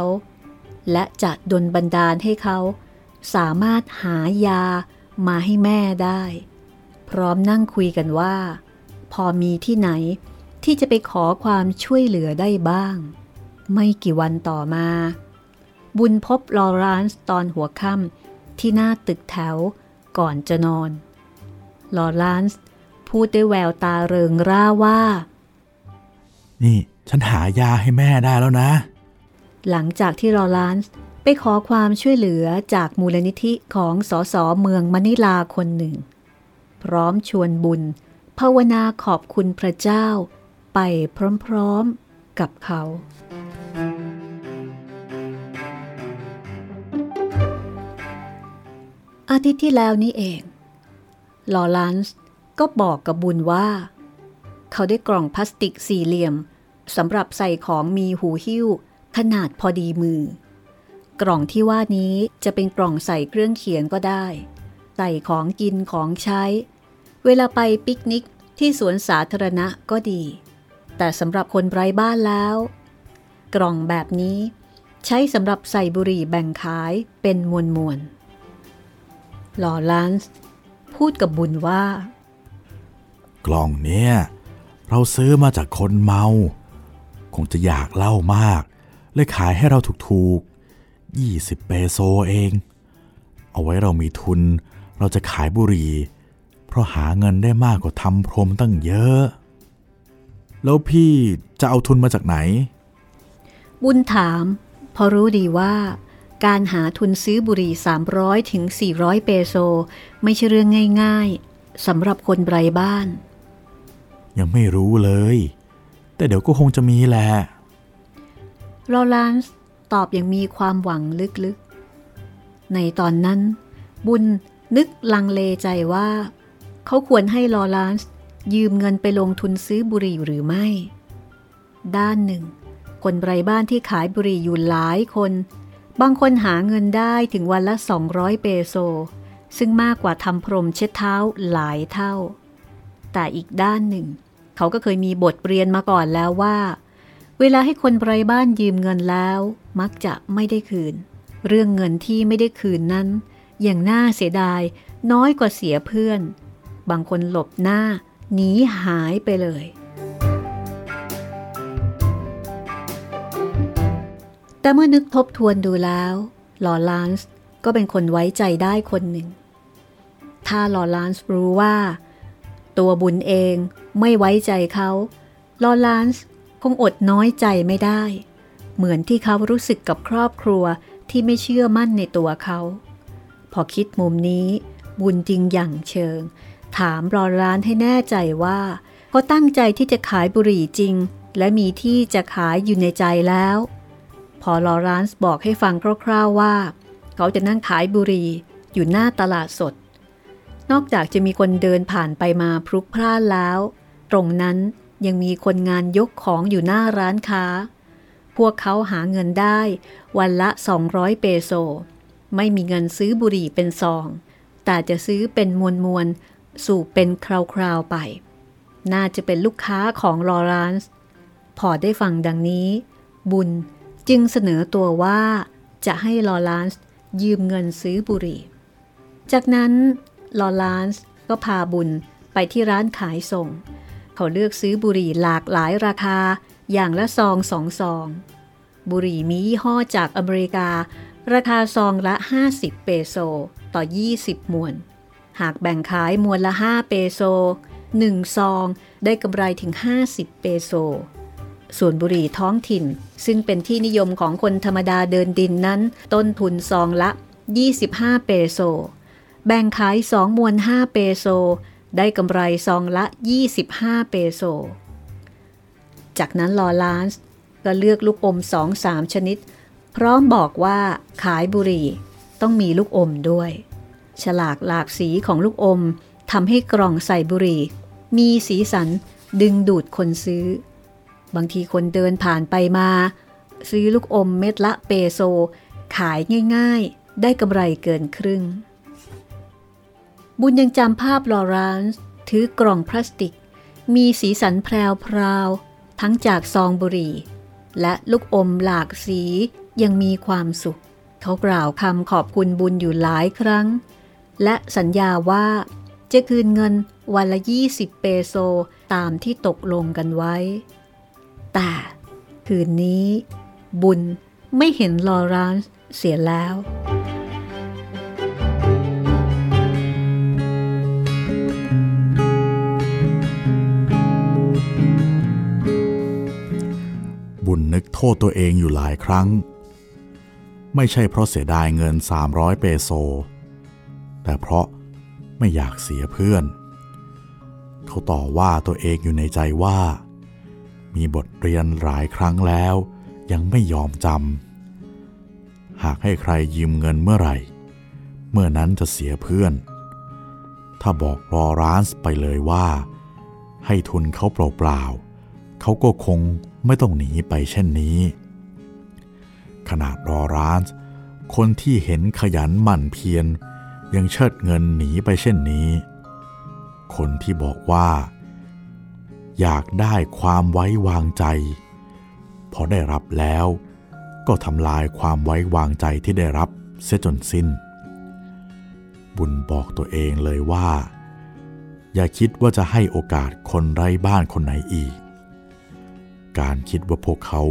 และจะดลบันดาลให้เขา สามารถหายามาให้แม่ได้ พร้อมนั่งคุยกันว่า พอมีที่ไหนที่จะไปขอความช่วยเหลือได้บ้าง ไม่กี่วันต่อมา บุญพบลอรานส์ตอนหัวค่ำที่หน้าตึกแถวก่อนจะนอน ลอรานส์พูดด้วยแววตาเริงร่าว่า นี่ ฉันหายาให้แม่ได้แล้วนะ หลังจากที่ลอรานส์ไปไปขอความช่วยเหลือจากมูลนิธิของสอสอเมืองมะนิลาคนหนึ่ง พร้อมชวนบุญ ภาวนาขอบคุณพระเจ้า ไปพร้อมๆกับเขา อาทิตย์ที่แล้วนี้เอง ลอลันส์ก็บอกกับบุญว่า เขาได้กล่องพลาสติกสี่เหลี่ยมสำหรับใส่ของมีหูหิ้ว ขนาดพอดีมือ กล่องที่ว่านี้จะเป็นกล่องใส่เครื่องเขียนก็ได้ ใส่ของกินของใช้ เวลาไปปิกนิกที่สวนสาธารณะก็ดี แต่สำหรับคนไร้บ้านแล้ว กล่องแบบนี้ใช้สำหรับใส่บุหรี่แบ่งขายเป็นมวลมวลลอลันส์พูดกับบุญว่า กล่องเนี่ยเราซื้อมาจากคนเมา คงจะอยากเล้ามาก เลยขายให้เราถูกๆ20 เปโซเอง เอาไว้เรามีทุน เราจะขายบุหรี่ เพราะหาเงินได้มากกว่าทำพรมตั้งเยอะ แล้วพี่จะเอาทุนมาจากไหน บุญถามเพอรู้ดีว่า การหาทุนซื้อบุหรี่ 300ถึง400 เปโซ ไม่ใช่เรื่องง่าย ๆสำหรับคนไร้บ้าน ยังไม่รู้เลย แต่เดี๋ยวก็คงจะมีแหละลอรานส์ตอบอย่างมีความหวังลึกๆ ในตอนนั้น บุญ นึกลังเลใจว่า เขาควรให้ลอรานส์ยืมเงินไปลงทุนซื้อบุหรี่หรือไม่ ด้านหนึ่ง คนไร้บ้านที่ขายบุหรี่อยู่หลายคน บางคนหาเงินได้ถึงวันละ 200 เปโซ ซึ่งมากกว่าทำพรมเช็ดเท้าหลายเท่า แต่อีกด้านหนึ่ง เขาก็เคยมีบทเรียนมาก่อนแล้วว่า เวลาให้คนไร้บ้านยืมเงินแล้ว มักจะไม่ได้คืน เรื่องเงินที่ไม่ได้คืนนั้น อย่างน่าเสียดายน้อยกว่าเสียเพื่อน บางคนหลบหน้าหนีหายไปเลย แต่เมื่อนึกทบทวนดูแล้วลอรานส์ก็เป็นคนไว้ใจได้คนหนึ่ง ถ้าลอรานส์รู้ว่า ตัวบุญเองไม่ไว้ใจเขาลอรานส์คงอดน้อยใจไม่ได้ เหมือนที่เขารู้สึกกับครอบครัวที่ไม่เชื่อมั่นในตัวเขา อคิดมุมนี้บุญจริงอย่างเชิง ถามรอร้านให้แน่ใจว่าเขาตั้งใจที่จะขายบุหรี่จริง และมีที่จะขายอยู่ในใจแล้ว พอลอรานส์บอกให้ฟังคร่าวๆว่า เขาจะนั่งขายบุหรี่อยู่หน้าตลาดสด นอกจากจะมีคนเดินผ่านไปมาพลุกพล่านแล้ว ตรงนั้นยังมีคนงานยกของอยู่หน้าร้านค้า พวกเขาหาเงินได้วันละ 200 เปโซ ไม่มีเงินซื้อบุหรี่เป็นซอง แต่จะซื้อเป็นมวลมวลสูบเป็นคราวๆไป น่าจะเป็นลูกค้าของลอรานส์พอได้ฟังดังนี้ บุญจึงเสนอตัวว่าจะให้ลอรานส์ยืมเงินซื้อบุหรี่ จากนั้นลอรานส์ก็พาบุญไปที่ร้านขายส่ง เขาเลือกซื้อบุหรี่หลากหลายราคาอย่างละซองสองซอง บุหรี่มียี่ห้อจากอเมริกา ราคาซองละ 50 เปโซ ต่อ 20 มวน หากแบ่งขายมวนละ 5 เปโซ 1 ซองได้กำไรถึง 50 เปโซ ส่วนบุหรี่ท้องถิ่น ซึ่งเป็นที่นิยมของคนธรรมดาเดินดินนั้น ต้นทุนซองละ 25 เปโซ แบ่งขาย 2 มวน 5 เปโซ ได้กำไรซองละ 25 เปโซ จากนั้นลอลานส์ก็เลือกลูกอม2-3ชนิด พร้อมบอกว่าขายบุหรี่ต้องมีลูกอมด้วย ฉลากหลากสีของลูกอมทำให้กล่องใส่บุหรี่ มีสีสันดึงดูดคนซื้อ บางทีคนเดินผ่านไปมา ซื้อลูกอมเม็ดละเปโซ ขายง่ายๆ ได้กำไรเกินครึ่ง บุญยังจำภาพลอรานส์ถือกล่องพลาสติก มีสีสันแพรวๆทั้งจากซองบุหรี่ และลูกอมหลากสี ยังมีความสุข เขากล่าวคำขอบคุณบุญอยู่หลายครั้ง และสัญญาว่า จะคืนเงินวันละ20เปโซตามที่ตกลงกันไว้ แต่คืนนี้ บุญไม่เห็นลอรานเสียแล้วบุญนึกโทษตัวเองอยู่หลายครั้ง ไม่ใช่เพราะเสียดายเงิน 300 เปโซ แต่เพราะไม่อยากเสียเพื่อน เขาต่อว่าตัวเองอยู่ในใจว่า มีบทเรียนหลายครั้งแล้ว ยังไม่ยอมจำ หากให้ใครยืมเงินเมื่อไหร่ เมื่อนั้นจะเสียเพื่อน ถ้าบอกรอร้านไปเลยว่า ให้ทุนเขาเปล่าๆเขาก็คงไม่ต้องหนีไปเช่นนี้ ขนาดรอร้าน คนที่เห็นขยันหมั่นเพียรยังเชิดเงินหนีไปเช่นนี้ คนที่บอกว่า อยากได้ความไว้วางใจ พอได้รับแล้ว ก็ทำลายความไว้วางใจที่ได้รับเสียจนสิ้น บุญบอกตัวเองเลยว่า อย่าคิดว่าจะให้โอกาสคนไร้บ้านคนไหนอีก การคิดว่าพวกเขา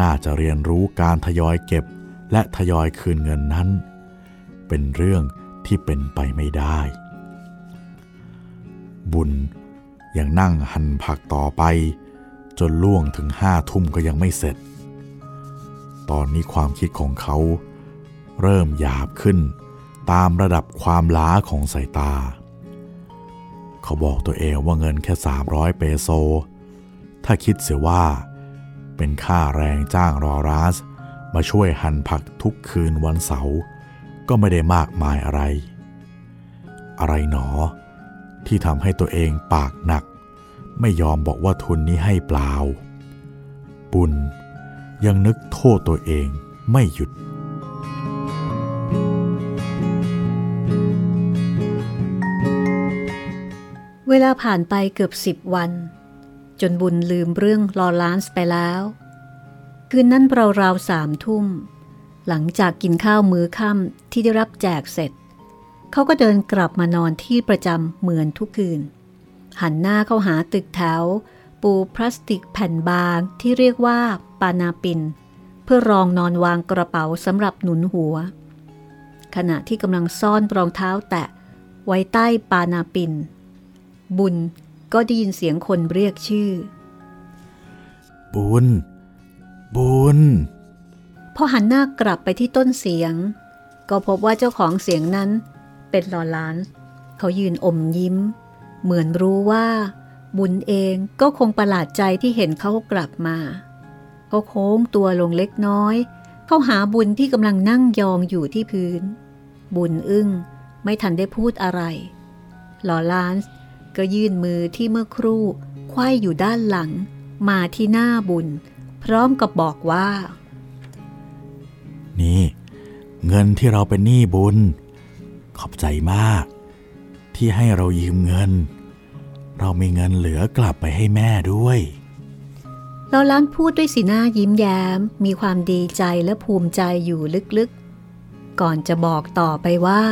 น่าจะเรียนรู้การทยอยเก็บและทยอยคืนเงินนั้น เป็นเรื่องที่เป็นไปไม่ได้ บุญยังนั่งหั่นผักต่อไป จนล่วงถึงห้าทุ่มก็ยังไม่เสร็จ ตอนนี้ความคิดของเขา เริ่มหยาบขึ้นตามระดับความล้าของสายตา เขาบอกตัวเองว่าเงินแค่ 300 เปโซ ถ้าคิดเสียว่า เป็นค่าแรงจ้างรอรัสมาช่วยหั่นผักทุกคืนวันเสาร์ก็ไม่ได้มากมายอะไร อะไรหนอ ที่ทำให้ตัวเองปากหนัก ไม่ยอมบอกว่าทุนนี้ให้เปล่า บุญยังนึกโทษตัวเองไม่หยุด เวลาผ่านไปเกือบสิบวัน จนบุญลืมเรื่องลอลานส์ไปแล้ว คืนนั้นราวๆสามทุ่ม หลังจากกินข้าวมื้อค่ำที่ได้รับแจกเสร็จ เขาก็เดินกลับมานอนที่ประจำเหมือนทุกคืน หันหน้าเข้าหาตึกแถว ปูพลาสติกแผ่นบางที่เรียกว่าปานาปิน เพื่อรองนอนวางกระเป๋าสำหรับหนุนหัว ขณะที่กำลังซ่อนรองเท้าแตะไว้ใต้ปานาปิน บุญ ก็ได้ยินเสียงคนเรียกชื่อ บุญ บุญ พอหันหน้ากลับไปที่ต้นเสียง ก็พบว่าเจ้าของเสียงนั้นเป็นลอรานซ์เขายืนอมยิ้ม เหมือนรู้ว่า บุญเองก็คงประหลาดใจที่เห็นเขากลับมา เขาโค้งตัวลงเล็กน้อย เข้าหาบุญที่กำลังนั่งยองอยู่ที่พื้น บุญอึ้งไม่ทันได้พูดอะไรลอรานซ์ ก็ยื่นมือที่เมื่อครู่ควยอยู่ด้านหลัง มาที่หน้าบุญ พร้อมกับบอกว่า นี่ เงินที่เราเป็นหนี้บุญ ขอบใจมาก ที่ให้เรายืมเงิน เรามีเงินเหลือกลับไปให้แม่ด้วยเราล้านพูดด้วยสีหน้ายิ้มแย้ม มีความดีใจและภูมิใจอยู่ลึกๆ ก่อนจะบอกต่อไปว่า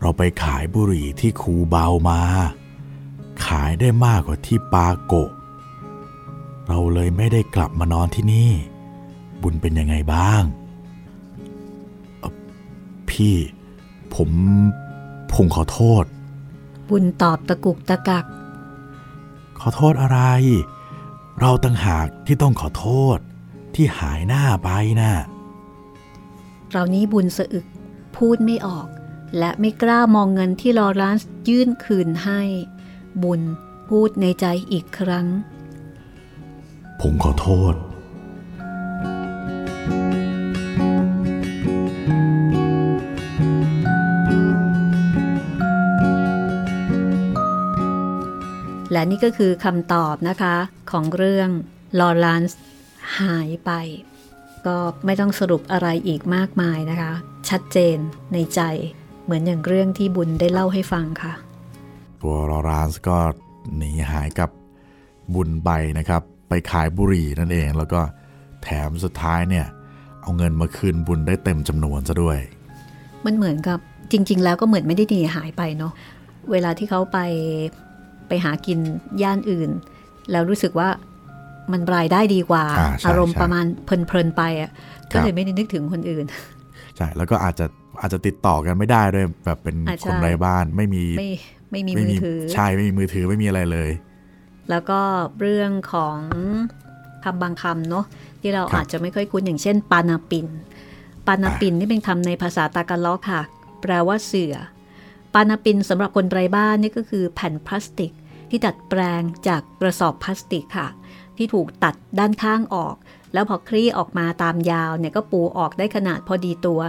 เราไปขายบุหรี่ที่คูเบามา ขายได้มากกว่าที่ปาโกะ เราเลยไม่ได้กลับมานอนที่นี่ บุญเป็นยังไงบ้างเอ่อพี่ ผมผมขอโทษ บุญตอบตะกุกตะกัก ขอโทษอะไร เราต่างหากที่ต้องขอโทษที่หายหน้าไปน่ะเรานี้บุญสะอึกพูดไม่ออก และไม่กล้ามองเงินที่ลอรานซ์ยื่นคืนให้ บุญพูดในใจอีกครั้ง ผมขอโทษ และนี่ก็คือคำตอบนะคะของเรื่องลอรานซ์หายไป ก็ไม่ต้องสรุปอะไรอีกมากมายนะคะ ชัดเจนในใจ เหมือนอย่างเรื่องที่บุญได้เล่าให้ฟังค่ะ ตัวลอรานซ์ก็หนีหายกับบุญใบนะครับ ไปขายบุหรี่นั่นเอง แล้วก็แถมสุดท้ายเนี่ย เอาเงินมาคืนบุญได้เต็มจำนวนซะด้วย มันเหมือนกับจริง ๆ แล้วก็เหมือนไม่ได้หนีหายไปเนาะเวลาที่เขาไปไปหากินย่านอื่น แล้วรู้สึกว่ามันรายได้ดีกว่าอ่าใช่อารมณ์ใช่ประมาณเพลินๆไปอะครัก็บเลยไม่ได้นึกถึงคนอื่นใช่แล้วก็อาจจะ อาจจะติดต่อกันไม่ได้ด้วยแบบเป็นอ่าใช่คนไร้บ้านไม่มีไม่ไม่มีไม่มือมีถือใช่ไม่มีมือถือไม่มีอะไรเลย แล้วก็เรื่องของคำบางคำเนาะที่เราครับอาจจะไม่ค่อยคุ้นอย่างเช่น ปานาปิน ปานาปินนี่เป็นคำในภาษาตากาล็อกค่ะ แปลว่าเสือ ปานาปินสำหรับคนไร้บ้านนี่ก็คือแผ่นพลาสติก ที่ดัดแปลงจากกระสอบพลาสติกค่ะ ที่ถูกตัดด้านข้างออก แล้วพอคลี่ออกมาตามยาวเนี่ยก็ปูออกได้ขนาดพอดีตัว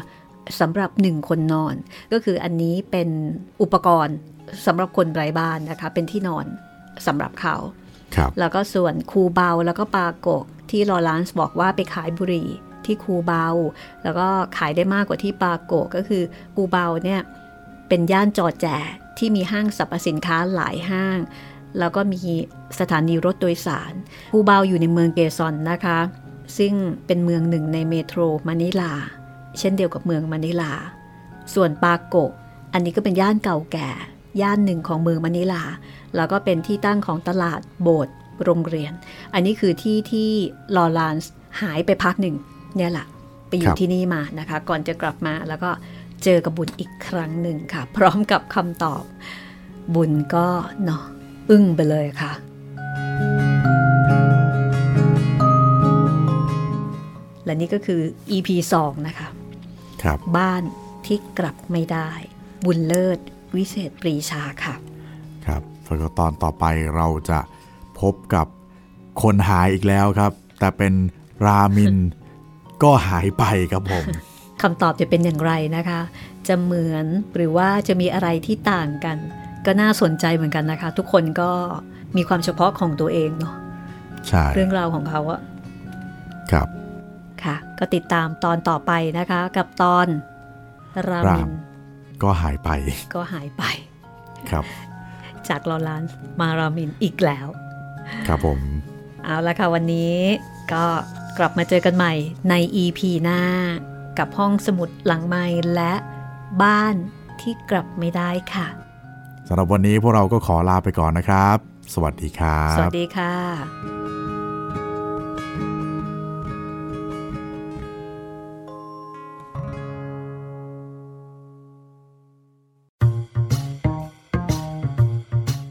สำหรับหนึ่งคนนอน ก็คืออันนี้เป็นอุปกรณ์สำหรับคนไร้บ้านนะคะ เป็นที่นอนสำหรับเขาครับแล้วก็ส่วนคูเบาแล้วก็ปาโกที่ลอรานซ์บอกว่าไปขายบุหรี่ที่คูเบา แล้วก็ขายได้มากกว่าที่ปาโกก็คือคูเบาเนี่ยเป็นย่านจอแจที่มีห้างสรรพสินค้าหลายห้าง แล้วก็มีสถานีรถโดยสารคูเบาอยู่ในเมืองเกซอนนะคะ ซึ่งเป็นเมืองหนึ่งในเมโทรมะนิลา เช่นเดียวกับเมืองมะนิลา ส่วนปาโกอันนี้ก็เป็นย่านเก่าแก่ ย่านหนึ่งของเมืองมะนิลา แล้วก็เป็นที่ตั้งของตลาดโบสถ์โรงเรียน อันนี้คือที่ที่ลอรานซ์หายไปพักหนึ่งเนี่ยแหละไปอยู่ที่นี่มานะคะ ก่อนจะกลับมาแล้วก็เจอกับบุญอีกครั้งหนึ่งค่ะ พร้อมกับคำตอบ บุญก็เนาะอึ้งไปเลยค่ะ และนี่ก็คือ EP 2 นะคะ บบ้านที่กลับไม่ได้ บุญเลิศ วิเศษปรีชาค่ะ ครับแล้วก็ตอนต่อไปเราจะพบกับคนหายอีกแล้วครับ แต่เป็นรามินก็หายไปครับผมคำตอบจะเป็นอย่างไรนะคะ จะเหมือนหรือว่าจะมีอะไรที่ต่างกัน ก็น่าสนใจเหมือนกันนะคะ ทุกคนก็มีความเฉพาะของตัวเองเนาะใช่เรื่องราวของเขาอะครับ ค่ะ ก็ติดตามตอนต่อไปนะคะ กับตอนรารามิมนก็หายไป ก็หายไป ครับ จากลอรานซ์มารามินอีกแล้ว ครับผม เอาละค่ะวันนี้ก็กลับมาเจอกันใหม่ใน EP หน้า กับห้องสมุดหลังไม้และบ้านที่กลับไม่ได้ค่ะสำหรับวันนี้พวกเราก็ขอลาไปก่อนนะครับ สวัสดีครับ สวัสดีค่ะ